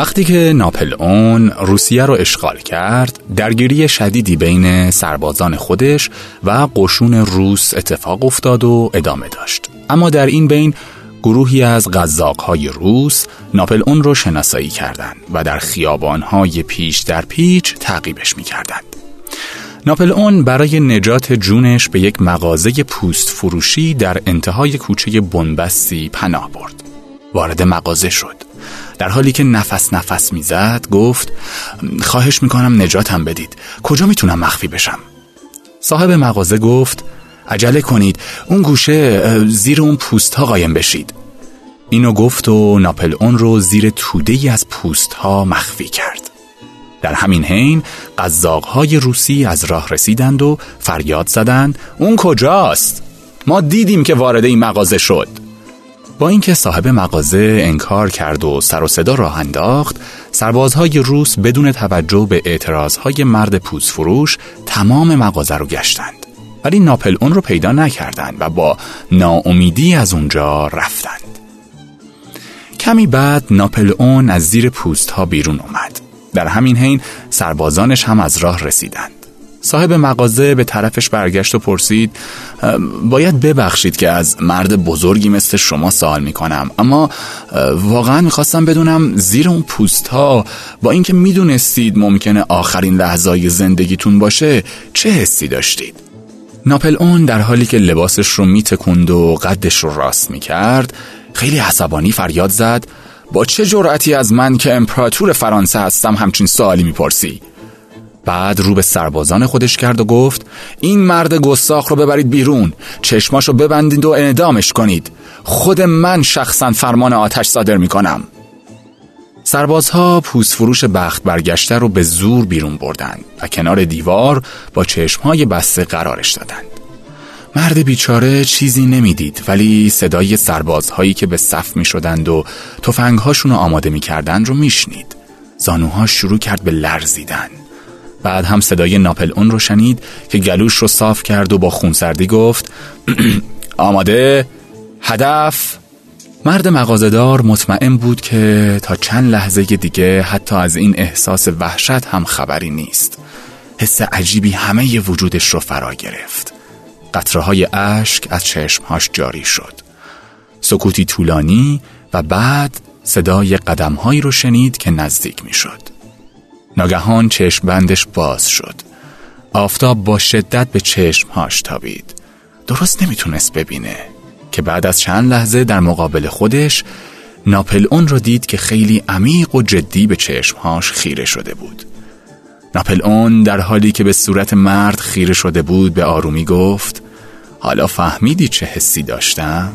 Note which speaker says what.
Speaker 1: وقتی که ناپلئون روسیه رو اشغال کرد درگیری شدیدی بین سربازان خودش و قشون روس اتفاق افتاد و ادامه داشت اما در این بین گروهی از غذاقهای روس ناپلئون رو شناسایی کردند و در خیابانهای پیش در پیچ تعقیبش می‌کردند. ناپلئون برای نجات جونش به یک مغازه پوست فروشی در انتهای کوچه بنبستی پناه برد. وارد مغازه شد. در حالی که نفس نفس می‌زد گفت خواهش می‌کنم نجاتم بدید. کجا می‌تونم مخفی بشم؟ صاحب مغازه گفت عجله کنید. اون گوشه زیر اون پوست ها قایم بشید. اینو گفت و ناپلئون رو زیر توده ای از پوست ها مخفی کرد. در همین حین های روسی از راه رسیدند و فریاد زدند اون کجاست؟ ما دیدیم که وارد این مغازه شد. با اینکه صاحب مغازه انکار کرد و سر و صدا راه انداخت سربازهای روس بدون توجه به اعتراضهای مرد پوست فروش تمام مغازه رو گشتند ولی ناپل اون رو پیدا نکردند و با ناامیدی از اونجا رفتند. کمی بعد ناپل اون از زیر پوست ها بیرون اومد. در همین حین سربازانش هم از راه رسیدند. صاحب مغازه به طرفش برگشت و پرسید باید ببخشید که از مرد بزرگی مثل شما سوال می‌کنم اما واقعا می‌خواستم بدونم زیر اون پوست ها با اینکه می‌دونستید ممکنه آخرین لحظای زندگیتون باشه چه حسی داشتید؟ ناپل اون در حالی که لباسش رو میتکند و قدش رو راست می‌کرد خیلی عصبانی فریاد زد با چه جرأتی از من که امپراتور فرانسه هستم همچین سوالی می‌پرسی بعد رو به سربازان خودش کرد و گفت این مرد گستاخ رو ببرید بیرون چشماش رو ببندید و اعدامش کنید خود من شخصا فرمان آتش صادر می‌کنم سربازها پوست فروش بخت برگشته رو به زور بیرون بردند و کنار دیوار با چشمهای بسته قرارش دادند. مرد بیچاره چیزی نمی‌دید ولی صدای سربازهایی که به صف می شدند و تفنگهاشون رو آماده می کردند رو میشنید. زانوها شروع کرد به لرزیدن. بعد هم صدای ناپل اون رو شنید که گلوش رو صاف کرد و با خونسردی گفت آماده؟ هدف؟ مرد مغازدار مطمئن بود که تا چند لحظه دیگه حتی از این احساس وحشت هم خبری نیست. حس عجیبی همه وجودش رو فرا گرفت. قطره های اشک از چشمهاش جاری شد. سکوتی طولانی و بعد صدای قدمهایی رو شنید که نزدیک می شد ناگهان چشم بندش باز شد. آفتاب با شدت به چشمهاش تابید. درست نمی‌تونست ببینه که بعد از چند لحظه در مقابل خودش ناپل اون را دید که خیلی عمیق و جدی به چشمهاش خیره شده بود. ناپل اون در حالی که به صورت مرد خیره شده بود به آرومی گفت حالا فهمیدی چه حسی داشتم؟